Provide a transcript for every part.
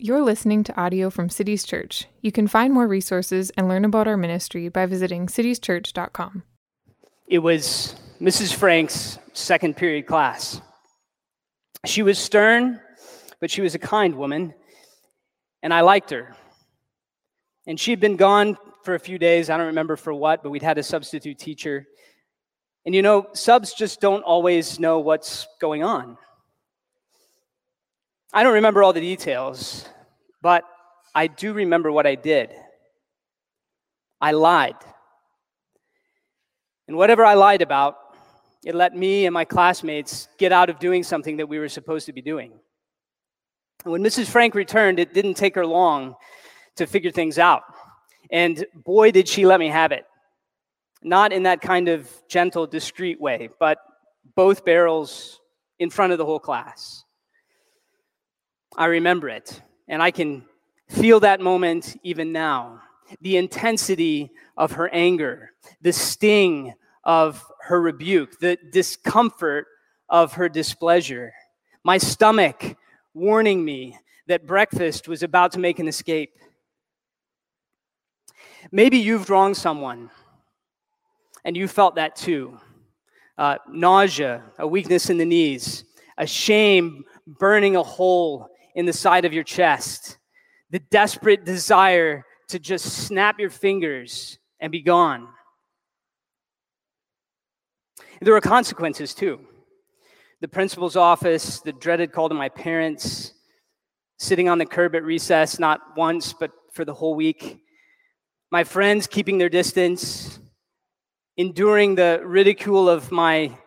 You're listening to audio from Cities Church. You can find more resources and learn about our ministry by visiting citieschurch.com. It was Mrs. Frank's second period class. She was stern, but she was a kind woman, and I liked her. And she'd been gone for a few days. I don't remember for what, but we'd had a substitute teacher. And you know, subs just don't always know what's going on. I don't remember all the details, but I do remember what I did. I lied. And whatever I lied about, it let me and my classmates get out of doing something that we were supposed to be doing. When Mrs. Frank returned, it didn't take her long to figure things out. And boy, did she let me have it. Not in that kind of gentle, discreet way, but both barrels in front of the whole class. I remember it, and I can feel that moment even now. The intensity of her anger, the sting of her rebuke, the discomfort of her displeasure, my stomach warning me that breakfast was about to make an escape. Maybe you've wronged someone and you felt that too. Uh, nausea, a weakness in the knees, a shame burning a hole in the side of your chest, the desperate desire to just snap your fingers and be gone. There are consequences too. The principal's office, the dreaded call to my parents, sitting on the curb at recess, not once, but for the whole week, my friends keeping their distance, enduring the ridicule of my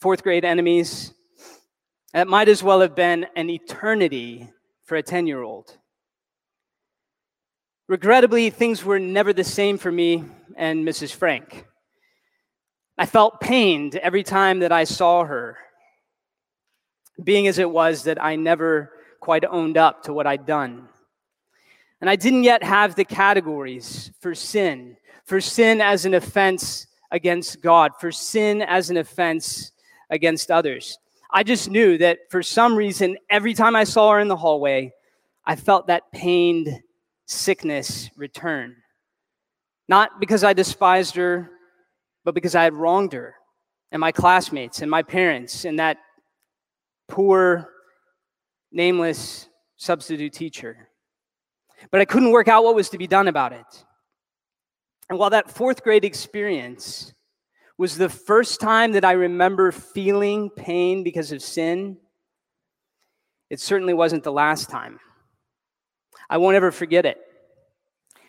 fourth grade enemies. That might as well have been an eternity for a 10 year old. Regrettably, things were never the same for me and Mrs. Frank. I felt pained every time that I saw her, being as it was that I never quite owned up to what I'd done. And I didn't yet have the categories for sin, for sin as an offense against God, for sin as an offense against others. I just knew that for some reason, every time I saw her in the hallway, I felt that pained sickness return. Not because I despised her, but because I had wronged her and my classmates and my parents and that poor, nameless substitute teacher. But I couldn't work out what was to be done about it. And while that fourth grade experience was the first time that I remember feeling pain because of sin, it certainly wasn't the last time. I won't ever forget it,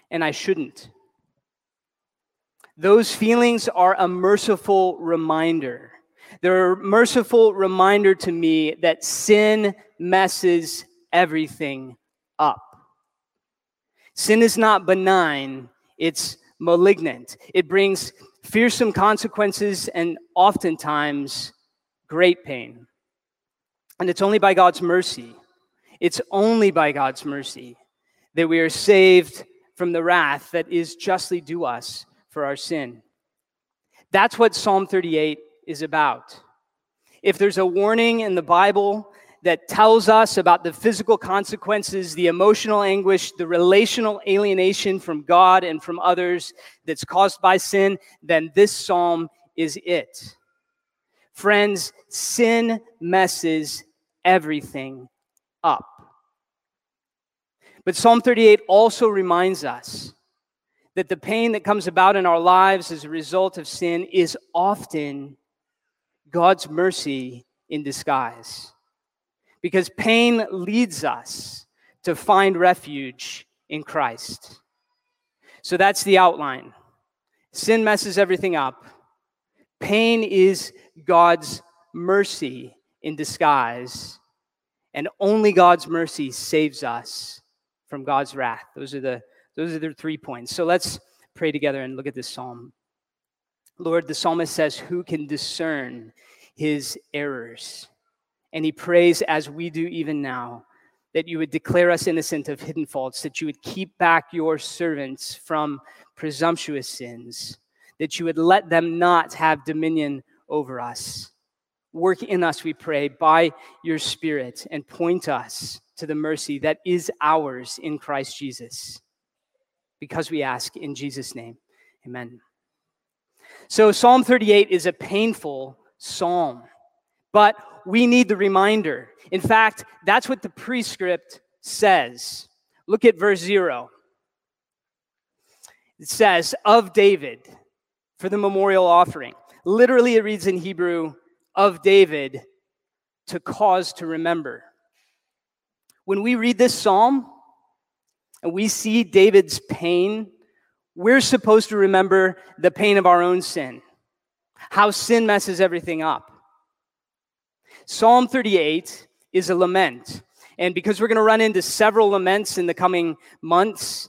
and I shouldn't. Those feelings are a merciful reminder. They're a merciful reminder to me that sin messes everything up. Sin is not benign, it's malignant. It brings fearsome consequences and oftentimes great pain. And it's only by God's mercy, it's only by God's mercy that we are saved from the wrath that is justly due us for our sin. That's what Psalm 38 is about. If there's a warning in the Bible that tells us about the physical consequences, the emotional anguish, the relational alienation from God and from others that's caused by sin, then this psalm is it. Friends, sin messes everything up. But Psalm 38 also reminds us that the pain that comes about in our lives as a result of sin is often God's mercy in disguise because pain leads us to find refuge in Christ. So that's the outline. Sin messes everything up. Pain is God's mercy in disguise, and only God's mercy saves us from God's wrath. Those are the those are the three points. So let's pray together and look at this psalm. Lord, the psalmist says, "Who can discern his errors?" And he prays, as we do even now, that you would declare us innocent of hidden faults, that you would keep back your servants from presumptuous sins, that you would let them not have dominion over us. Work in us, we pray, by your Spirit, and point us to the mercy that is ours in Christ Jesus. Because we ask in Jesus' name. Amen. So, Psalm 38 is a painful psalm, but we need the reminder. In fact, that's what the prescript says. Look at verse 0. It says, Of David for the memorial offering. Literally, it reads in Hebrew, Of David to cause to remember. When we read this psalm and we see David's pain, we're supposed to remember the pain of our own sin, how sin messes everything up. Psalm 38 is a lament. And because we're going to run into several laments in the coming months,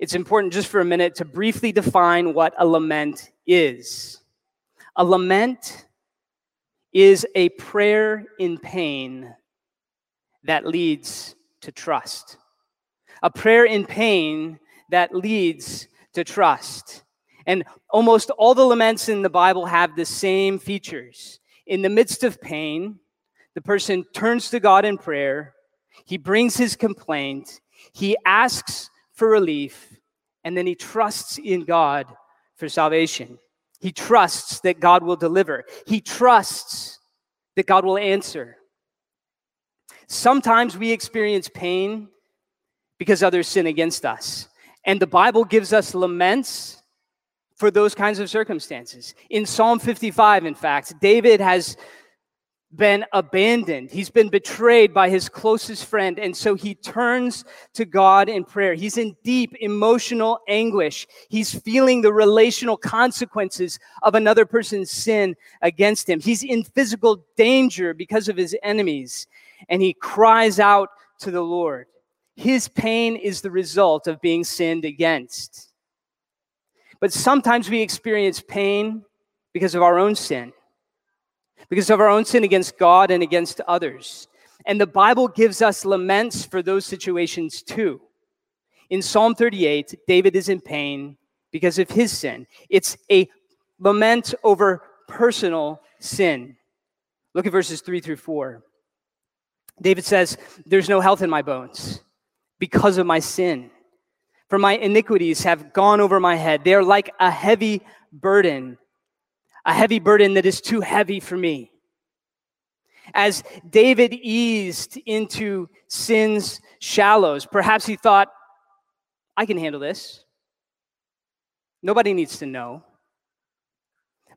it's important just for a minute to briefly define what a lament is. A lament is a prayer in pain that leads to trust. A prayer in pain that leads to trust. And almost all the laments in the Bible have the same features. In the midst of pain, the person turns to God in prayer, he brings his complaint, he asks for relief, and then he trusts in God for salvation. He trusts that God will deliver. He trusts that God will answer. Sometimes we experience pain because others sin against us. And the Bible gives us laments for those kinds of circumstances. In Psalm 55, in fact, David has been abandoned. He's been betrayed by his closest friend. And so he turns to God in prayer. He's in deep emotional anguish. He's feeling the relational consequences of another person's sin against him. He's in physical danger because of his enemies. And he cries out to the Lord. His pain is the result of being sinned against. But sometimes we experience pain because of our own sin because of our own sin against God and against others. And the Bible gives us laments for those situations too. In Psalm 38, David is in pain because of his sin. It's a lament over personal sin. Look at verses 3 through 4. David says, There's no health in my bones because of my sin. For my iniquities have gone over my head. They are like a heavy burden a heavy burden that is too heavy for me. As David eased into sin's shallows, perhaps he thought, I can handle this. Nobody needs to know.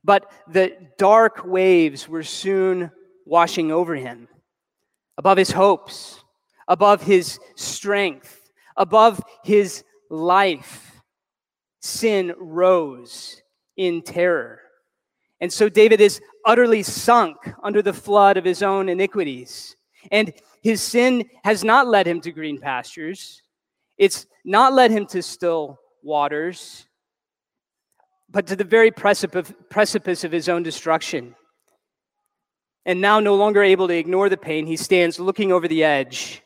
But the dark waves were soon washing over him, above his hopes, above his strength, above his life. Sin rose in terror. And so David is utterly sunk under the flood of his own iniquities. And his sin has not led him to green pastures, it's not led him to still waters, but to the very precipice of his own destruction. And now, no longer able to ignore the pain, he stands looking over the edge,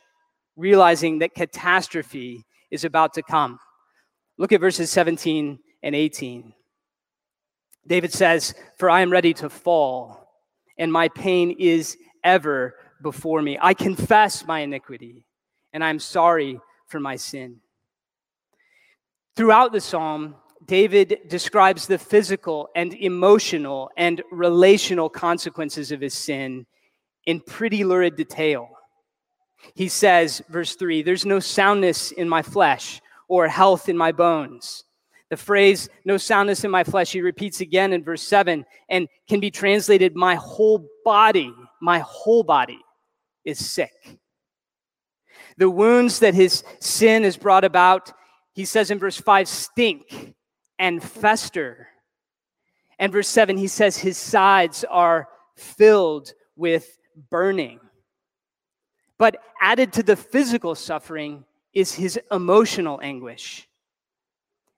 realizing that catastrophe is about to come. Look at verses 17 and 18. David says, For I am ready to fall, and my pain is ever before me. I confess my iniquity, and I'm sorry for my sin. Throughout the psalm, David describes the physical and emotional and relational consequences of his sin in pretty lurid detail. He says, verse 3 There's no soundness in my flesh or health in my bones. The phrase, no soundness in my flesh, he repeats again in verse 7 and can be translated, my whole body, my whole body is sick. The wounds that his sin has brought about, he says in verse 5, stink and fester. And verse 7, he says his sides are filled with burning. But added to the physical suffering is his emotional anguish.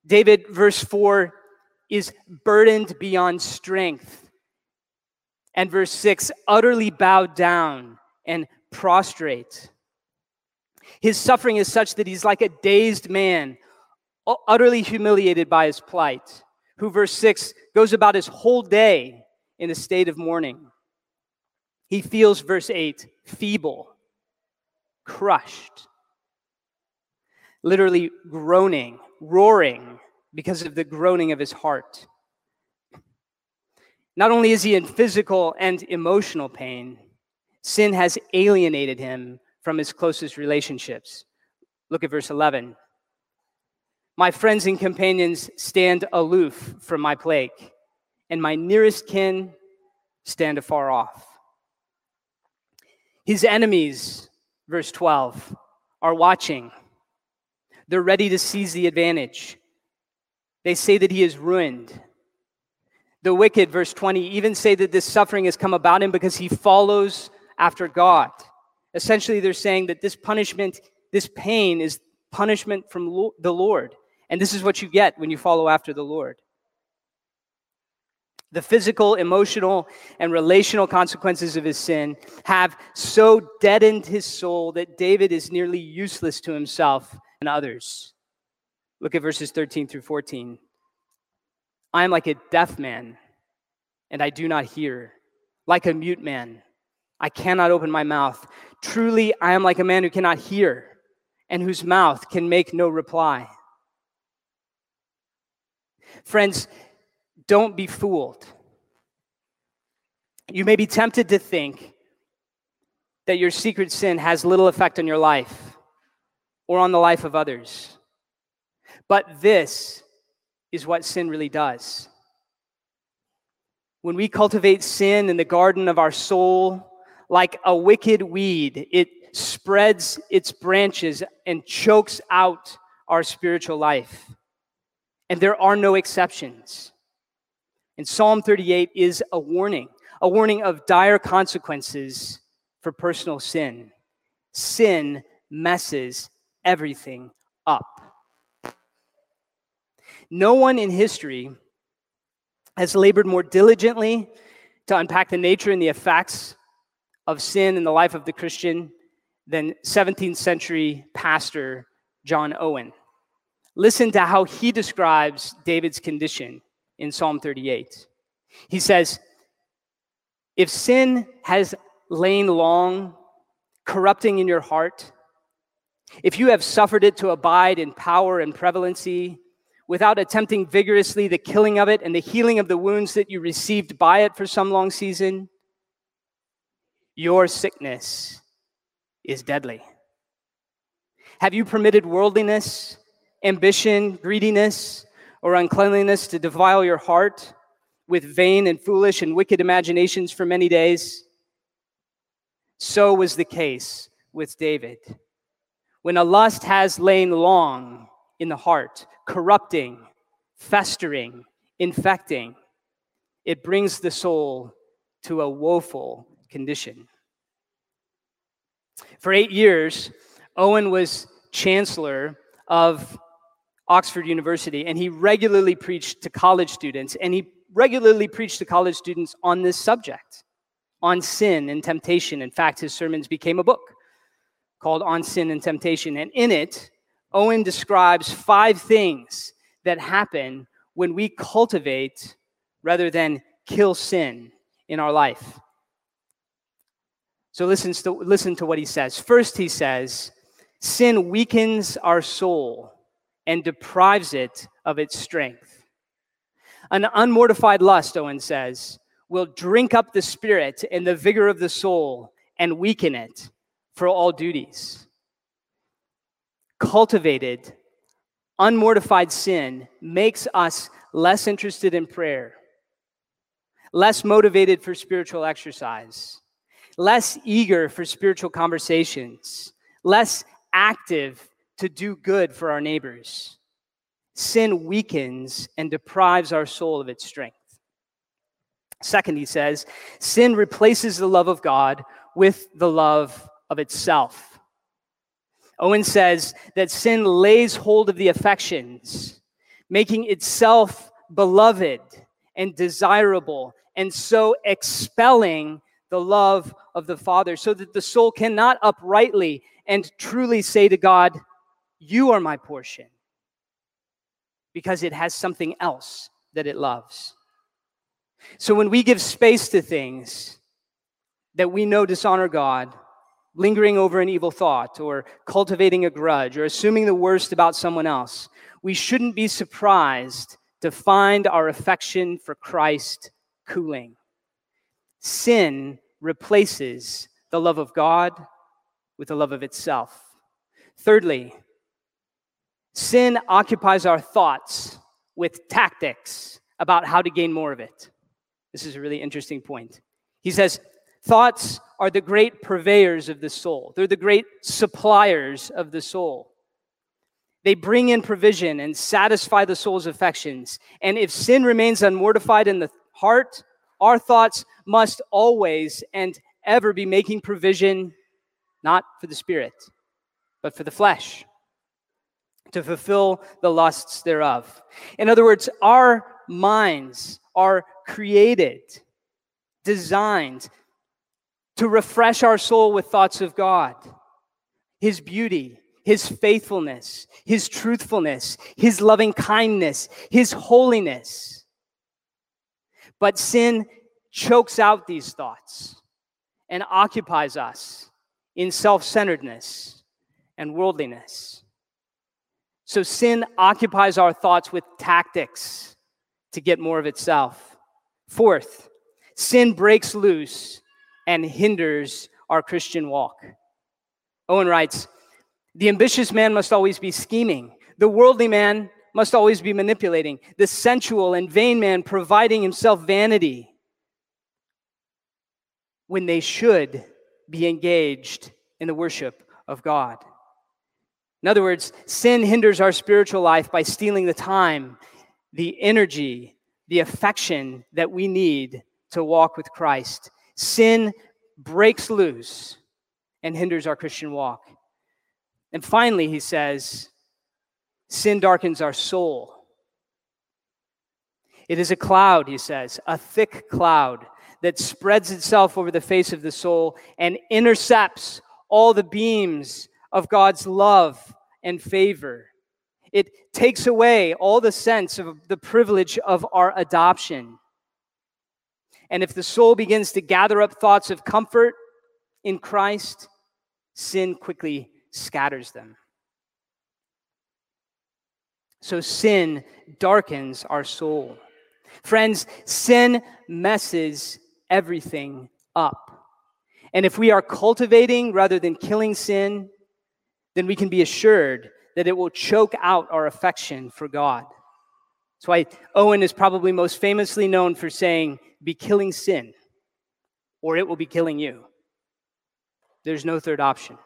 David, verse 4, is burdened beyond strength. And verse 6, utterly bowed down and prostrate. His suffering is such that he's like a dazed man, utterly humiliated by his plight, who, verse 6, goes about his whole day in a state of mourning. He feels, verse 8, feeble. Crushed, literally groaning, roaring because of the groaning of his heart. Not only is he in physical and emotional pain, sin has alienated him from his closest relationships. Look at verse 11. My friends and companions stand aloof from my plague, and my nearest kin stand afar off. His enemies, verse 12, are watching. They're ready to seize the advantage. They say that he is ruined. The wicked, verse 20, even say that this suffering has come about him because he follows after God. Essentially, they're saying that this punishment, this pain, is punishment from the Lord. And this is what you get when you follow after the Lord. The physical, emotional, and relational consequences of his sin have so deadened his soul that David is nearly useless to himself and others. Look at verses 13 through 14. I am like a deaf man, and I do not hear, like a mute man. I cannot open my mouth. Truly, I am like a man who cannot hear, and whose mouth can make no reply. Friends, don't be fooled. You may be tempted to think that your secret sin has little effect on your life or on the life of others. But this is what sin really does. When we cultivate sin in the garden of our soul, like a wicked weed, it spreads its branches and chokes out our spiritual life. And there are no exceptions. And Psalm 38 is a warning, a warning of dire consequences for personal sin. Sin messes everything up. No one in history has labored more diligently to unpack the nature and the effects of sin in the life of the Christian than 17th century pastor John Owen. Listen to how he describes David's condition in Psalm 38. He says, If sin has lain long, corrupting in your heart, if you have suffered it to abide in power and prevalency, without attempting vigorously the killing of it and the healing of the wounds that you received by it for some long season, your sickness is deadly. Have you permitted worldliness, ambition, greediness, or uncleanliness to defile your heart with vain and foolish and wicked imaginations for many days? So was the case with David. When a lust has lain long in the heart, corrupting, festering, infecting, it brings the soul to a woeful condition. For eight years, Owen was chancellor of Oxford University, and he regularly preached to college students, and he regularly preached to college students on this subject, on sin and temptation. In fact, his sermons became a book called On Sin and Temptation, and in it, Owen describes five things that happen when we cultivate rather than kill sin in our life. So listen to, listen to what he says. First, he says, Sin weakens our soul and deprives it of its strength. An unmortified lust, Owen says, will drink up the spirit and the vigor of the soul and weaken it for all duties. Cultivated, unmortified sin makes us less interested in prayer, less motivated for spiritual exercise, less eager for spiritual conversations, less active to do good for our neighbors. Sin weakens and deprives our soul of its strength. Second, he says, sin replaces the love of God with the love of itself. Owen says that sin lays hold of the affections, making itself beloved and desirable, and so expelling the love of the Father, so that the soul cannot uprightly and truly say to God, You are my portion, because it has something else that it loves. So when we give space to things that we know dishonor God, lingering over an evil thought, or cultivating a grudge, or assuming the worst about someone else, we shouldn't be surprised to find our affection for Christ cooling. Sin replaces the love of God with the love of itself. Thirdly, sin occupies our thoughts with tactics about how to gain more of it. This is a really interesting point. He says, Thoughts are the great purveyors of the soul, they're the great suppliers of the soul. They bring in provision and satisfy the soul's affections. And if sin remains unmortified in the heart, our thoughts must always and ever be making provision not for the spirit, but for the flesh, to fulfill the lusts thereof. In other words, our minds are created, designed to refresh our soul with thoughts of God, His beauty, His faithfulness, His truthfulness, His loving kindness, His holiness. But sin chokes out these thoughts and occupies us in self centeredness and worldliness. So sin occupies our thoughts with tactics to get more of itself. Fourth, sin breaks loose and hinders our Christian walk. Owen writes The ambitious man must always be scheming, the worldly man must always be manipulating, the sensual and vain man providing himself vanity when they should be engaged in the worship of God. In other words, sin hinders our spiritual life by stealing the time, the energy, the affection that we need to walk with Christ. Sin breaks loose and hinders our Christian walk. And finally, he says, sin darkens our soul. It is a cloud, he says, a thick cloud that spreads itself over the face of the soul and intercepts all the beams of God's love and favor. It takes away all the sense of the privilege of our adoption. And if the soul begins to gather up thoughts of comfort in Christ, sin quickly scatters them. So sin darkens our soul. Friends, sin messes everything up. And if we are cultivating rather than killing sin, then we can be assured that it will choke out our affection for God. That's why Owen is probably most famously known for saying, Be killing sin, or it will be killing you. There's no third option.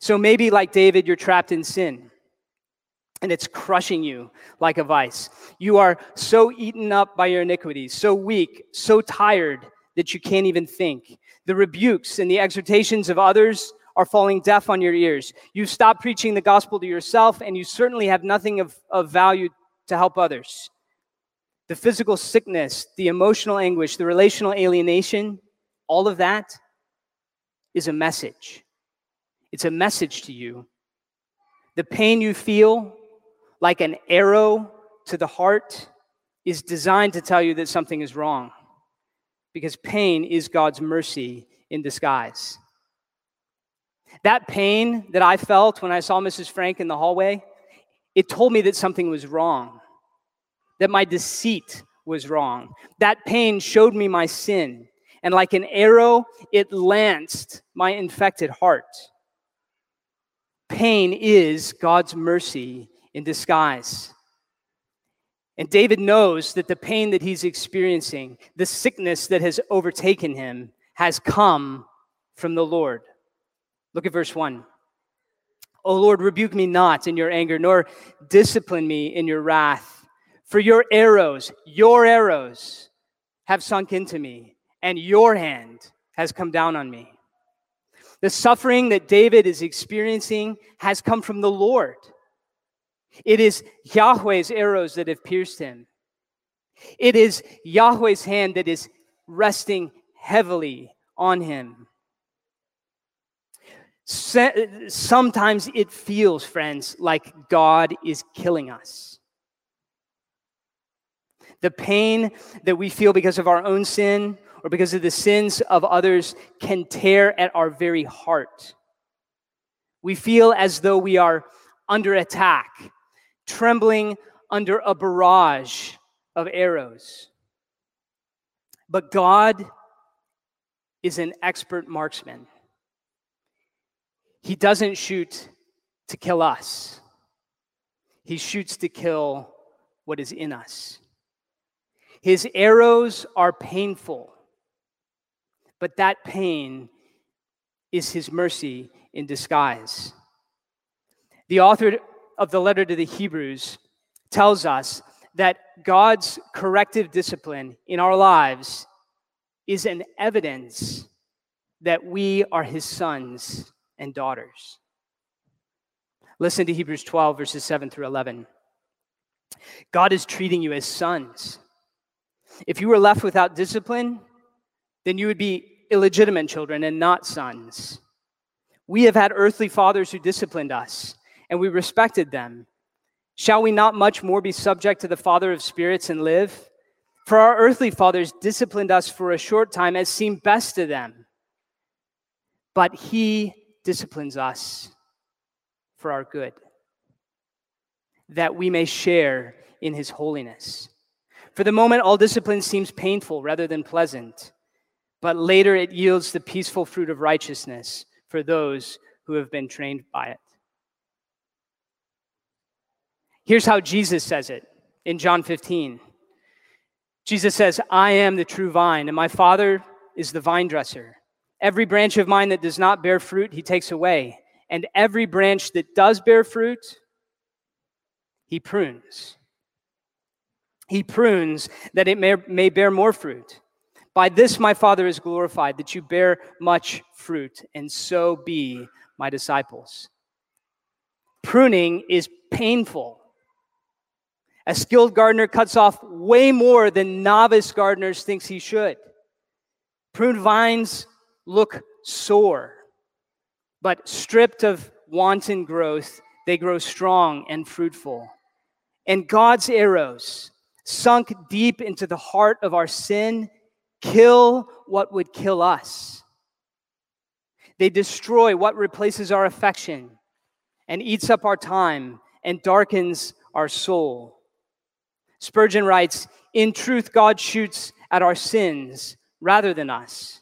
So maybe, like David, you're trapped in sin and it's crushing you like a vice. You are so eaten up by your iniquities, so weak, so tired that you can't even think. The rebukes and the exhortations of others are falling deaf on your ears. You stop preaching the gospel to yourself, and you certainly have nothing of, of value to help others. The physical sickness, the emotional anguish, the relational alienation, all of that is a message. It's a message to you. The pain you feel like an arrow to the heart, is designed to tell you that something is wrong. Because pain is God's mercy in disguise. That pain that I felt when I saw Mrs. Frank in the hallway, it told me that something was wrong, that my deceit was wrong. That pain showed me my sin. And like an arrow, it lanced my infected heart. Pain is God's mercy in disguise. And David knows that the pain that he's experiencing, the sickness that has overtaken him, has come from the Lord. Look at verse 1. O Lord, rebuke me not in your anger, nor discipline me in your wrath. For your arrows, your arrows have sunk into me, and your hand has come down on me. The suffering that David is experiencing has come from the Lord. It is Yahweh's arrows that have pierced him. It is Yahweh's hand that is resting heavily on him. Sometimes it feels, friends, like God is killing us. The pain that we feel because of our own sin or because of the sins of others can tear at our very heart. We feel as though we are under attack, trembling under a barrage of arrows. But God is an expert marksman. He doesn't shoot to kill us, He shoots to kill what is in us. His arrows are painful, but that pain is His mercy in disguise. The author of the letter to the Hebrews tells us that God's corrective discipline in our lives is an evidence that we are his sons and daughters. Listen to Hebrews 12, verses 7 through 11. God is treating you as sons. If you were left without discipline, then you would be illegitimate children and not sons. We have had earthly fathers who disciplined us, and we respected them. Shall we not much more be subject to the Father of spirits and live? For our earthly fathers disciplined us for a short time as seemed best to them, but He disciplines us for our good, that we may share in His holiness. For the moment, all discipline seems painful rather than pleasant, but later it yields the peaceful fruit of righteousness for those who have been trained by it. Here's how Jesus says it in John 15. Jesus says, I am the true vine, and my Father is the vine dresser. Every branch of mine that does not bear fruit, he takes away. And every branch that does bear fruit, he prunes. He prunes that it may, may bear more fruit. By this my Father is glorified, that you bear much fruit, and so be my disciples. Pruning is painful. A skilled gardener cuts off way more than novice gardeners thinks he should. Pruned vines look sore, but stripped of wanton growth, they grow strong and fruitful. And God's arrows, sunk deep into the heart of our sin, kill what would kill us. They destroy what replaces our affection and eats up our time and darkens our soul. Spurgeon writes In truth, God shoots at our sins rather than us.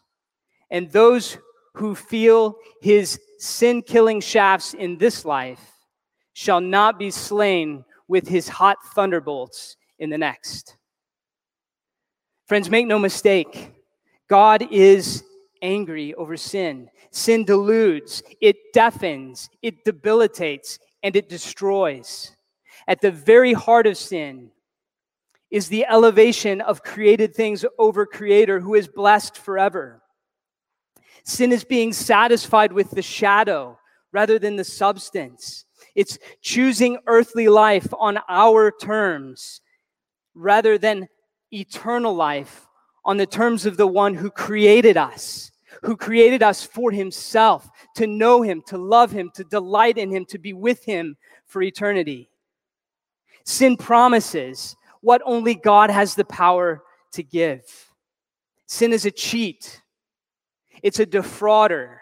And those who feel his sin killing shafts in this life shall not be slain with his hot thunderbolts in the next. Friends, make no mistake, God is angry over sin. Sin deludes, it deafens, it debilitates, and it destroys. At the very heart of sin is the elevation of created things over creator who is blessed forever. Sin is being satisfied with the shadow rather than the substance. It's choosing earthly life on our terms rather than eternal life on the terms of the one who created us, who created us for himself, to know him, to love him, to delight in him, to be with him for eternity. Sin promises what only God has the power to give. Sin is a cheat, it's a defrauder,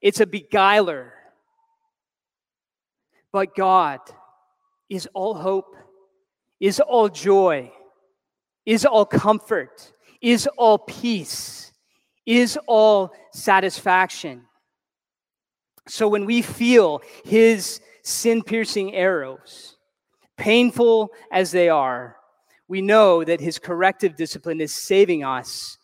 it's a beguiler. But God is all hope, is all joy, is all comfort, is all peace, is all satisfaction. So when we feel his sin piercing arrows, painful as they are, we know that his corrective discipline is saving us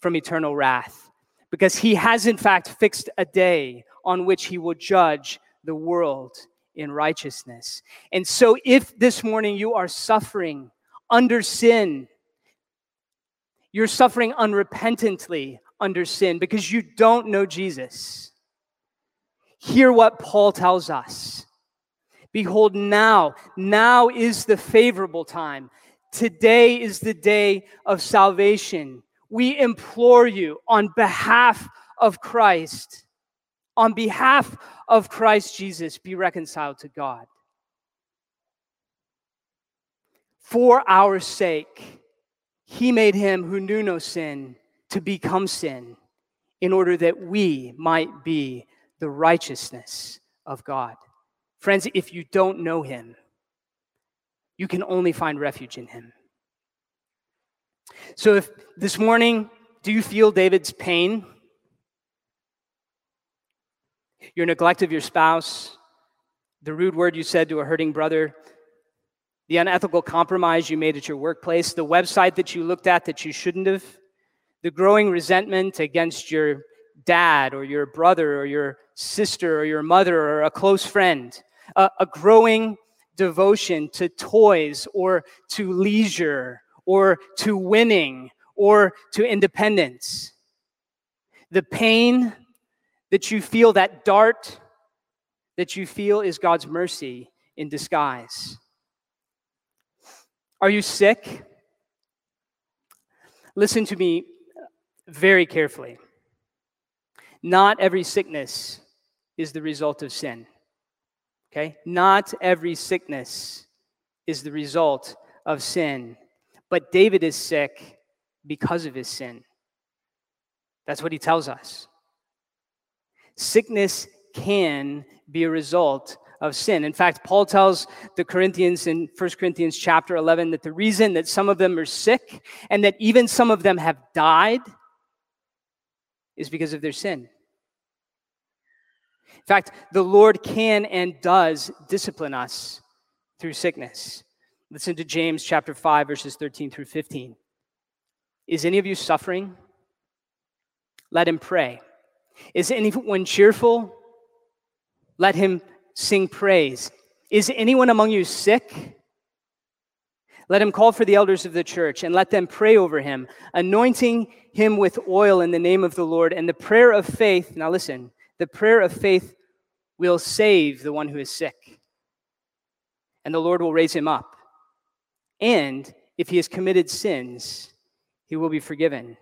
from eternal wrath because he has, in fact, fixed a day on which he will judge the world in righteousness. And so, if this morning you are suffering under sin, you're suffering unrepentantly under sin because you don't know Jesus. Hear what Paul tells us Behold, now, now is the favorable time. Today is the day of salvation. We implore you on behalf of Christ, on behalf of Christ Jesus, be reconciled to God. For our sake, he made him who knew no sin to become sin in order that we might be the righteousness of God. Friends, if you don't know him, you can only find refuge in him. So, if this morning, do you feel David's pain? Your neglect of your spouse, the rude word you said to a hurting brother, the unethical compromise you made at your workplace, the website that you looked at that you shouldn't have, the growing resentment against your dad or your brother or your sister or your mother or a close friend, a, a growing devotion to toys or to leisure or to winning or to independence. The pain that you feel, that dart that you feel, is God's mercy in disguise. Are you sick? Listen to me very carefully. Not every sickness is the result of sin. Okay? Not every sickness is the result of sin. But David is sick because of his sin. That's what he tells us. Sickness can be a result of sin. In fact, Paul tells the Corinthians in 1 Corinthians chapter 11 that the reason that some of them are sick and that even some of them have died is because of their sin. In fact, the Lord can and does discipline us through sickness. Listen to James chapter 5 verses 13 through 15. Is any of you suffering? Let him pray. Is anyone cheerful? Let him sing praise. Is anyone among you sick? Let him call for the elders of the church and let them pray over him, anointing him with oil in the name of the Lord. And the prayer of faith, now listen, the prayer of faith will save the one who is sick, and the Lord will raise him up. And if he has committed sins, he will be forgiven.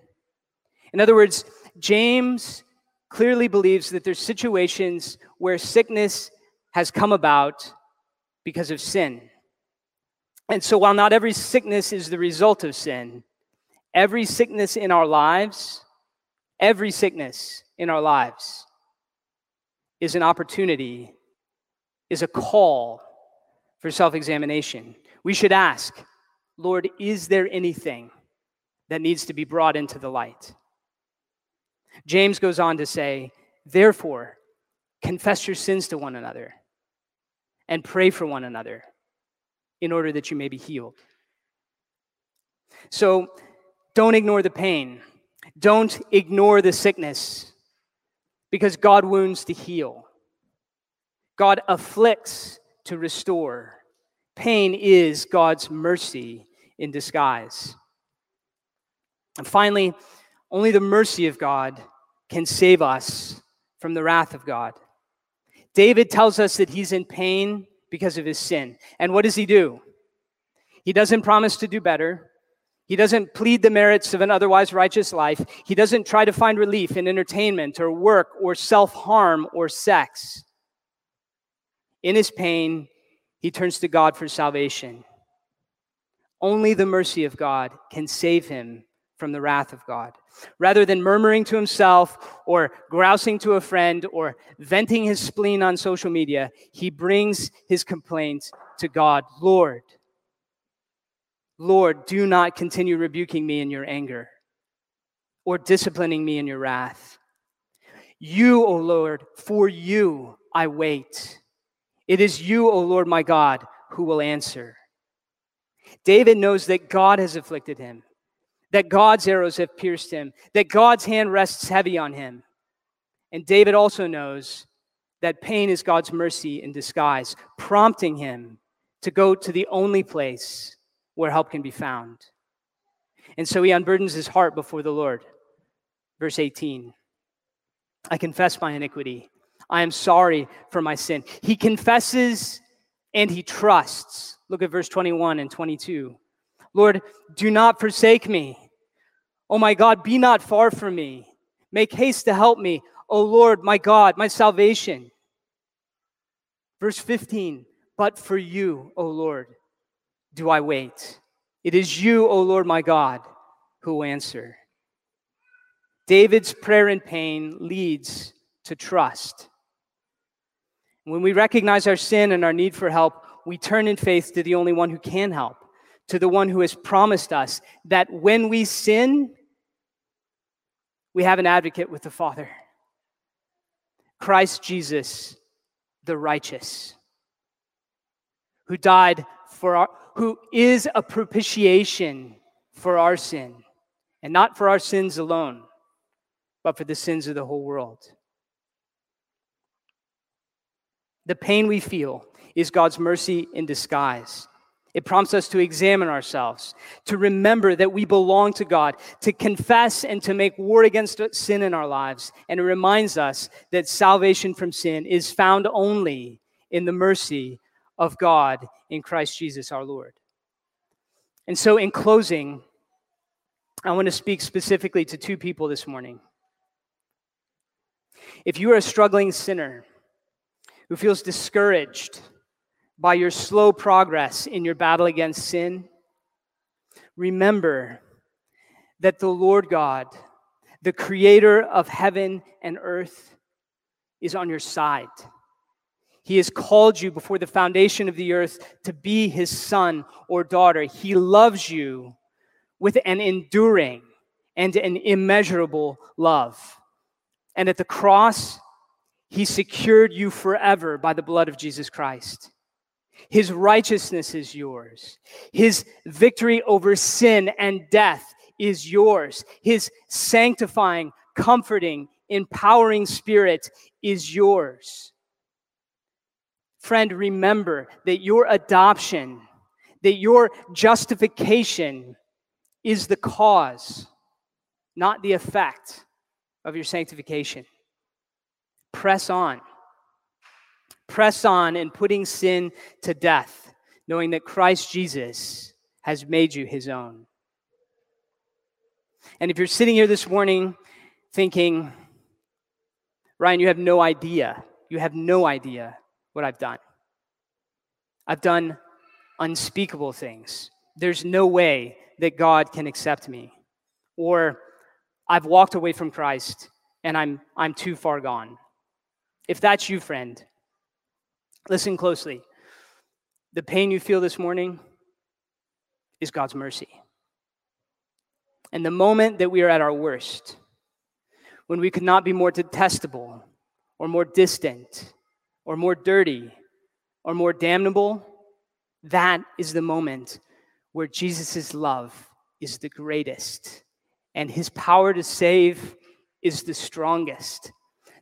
In other words, James clearly believes that there's situations where sickness has come about because of sin. And so, while not every sickness is the result of sin, every sickness in our lives, every sickness in our lives is an opportunity, is a call for self examination. We should ask, Lord, is there anything that needs to be brought into the light? James goes on to say, Therefore, confess your sins to one another and pray for one another in order that you may be healed. So don't ignore the pain, don't ignore the sickness, because God wounds to heal, God afflicts to restore. Pain is God's mercy in disguise. And finally, only the mercy of God can save us from the wrath of God. David tells us that he's in pain because of his sin. And what does he do? He doesn't promise to do better. He doesn't plead the merits of an otherwise righteous life. He doesn't try to find relief in entertainment or work or self harm or sex. In his pain, he turns to God for salvation. Only the mercy of God can save him from the wrath of God. Rather than murmuring to himself or grousing to a friend or venting his spleen on social media, he brings his complaints to God Lord, Lord, do not continue rebuking me in your anger or disciplining me in your wrath. You, O Lord, for you I wait. It is you, O Lord my God, who will answer. David knows that God has afflicted him that God's arrows have pierced him, that God's hand rests heavy on him. And David also knows that pain is God's mercy in disguise, prompting him to go to the only place where help can be found. And so he unburdens his heart before the Lord. Verse 18 I confess my iniquity. I am sorry for my sin. He confesses and he trusts. Look at verse 21 and 22. Lord, do not forsake me. Oh my God, be not far from me. Make haste to help me. O Lord, my God, my salvation. Verse 15, but for you, O Lord, do I wait. It is you, O Lord, my God, who answer. David's prayer in pain leads to trust. When we recognize our sin and our need for help, we turn in faith to the only one who can help, to the one who has promised us that when we sin, we have an advocate with the Father Christ Jesus, the righteous, who died for our, who is a propitiation for our sin, and not for our sins alone, but for the sins of the whole world. The pain we feel is God's mercy in disguise. It prompts us to examine ourselves, to remember that we belong to God, to confess and to make war against sin in our lives. And it reminds us that salvation from sin is found only in the mercy of God in Christ Jesus our Lord. And so, in closing, I want to speak specifically to two people this morning. If you are a struggling sinner who feels discouraged, by your slow progress in your battle against sin, remember that the Lord God, the creator of heaven and earth, is on your side. He has called you before the foundation of the earth to be his son or daughter. He loves you with an enduring and an immeasurable love. And at the cross, he secured you forever by the blood of Jesus Christ. His righteousness is yours. His victory over sin and death is yours. His sanctifying, comforting, empowering spirit is yours. Friend, remember that your adoption, that your justification is the cause, not the effect of your sanctification. Press on. Press on in putting sin to death, knowing that Christ Jesus has made you his own. And if you're sitting here this morning thinking, Ryan, you have no idea, you have no idea what I've done. I've done unspeakable things. There's no way that God can accept me. Or I've walked away from Christ and I'm, I'm too far gone. If that's you, friend, Listen closely. The pain you feel this morning is God's mercy. And the moment that we are at our worst, when we could not be more detestable or more distant or more dirty or more damnable, that is the moment where Jesus' love is the greatest and his power to save is the strongest.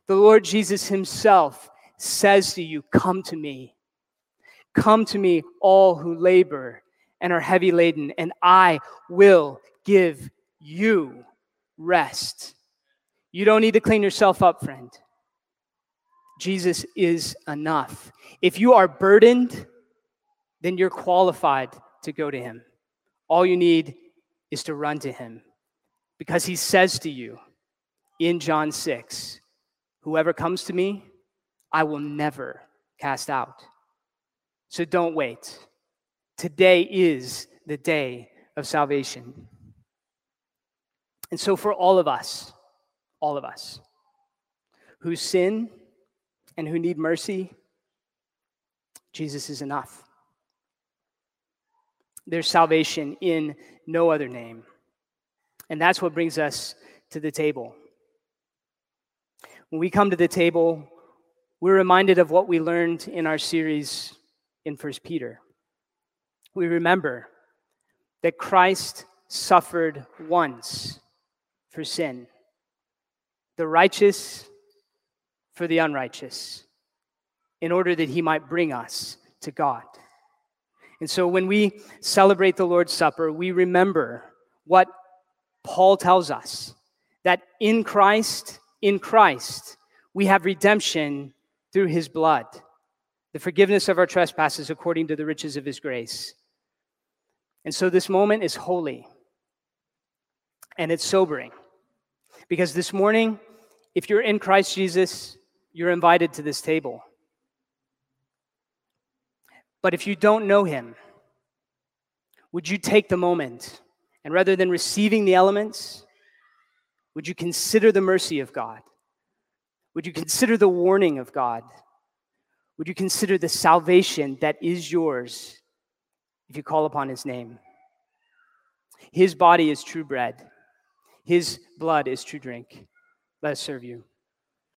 The Lord Jesus himself says to you, Come to me. Come to me, all who labor and are heavy laden, and I will give you rest. You don't need to clean yourself up, friend. Jesus is enough. If you are burdened, then you're qualified to go to him. All you need is to run to him because he says to you in John 6 Whoever comes to me, I will never cast out. So don't wait. Today is the day of salvation. And so, for all of us, all of us who sin and who need mercy, Jesus is enough. There's salvation in no other name. And that's what brings us to the table. When we come to the table, we're reminded of what we learned in our series in First Peter. We remember that Christ suffered once for sin, the righteous for the unrighteous, in order that he might bring us to God. And so when we celebrate the Lord's Supper, we remember what Paul tells us that in Christ, in Christ, we have redemption through his blood, the forgiveness of our trespasses according to the riches of his grace. And so this moment is holy and it's sobering because this morning, if you're in Christ Jesus, you're invited to this table. But if you don't know him, would you take the moment and rather than receiving the elements, Would you consider the mercy of God? Would you consider the warning of God? Would you consider the salvation that is yours if you call upon his name? His body is true bread, his blood is true drink. Let us serve you.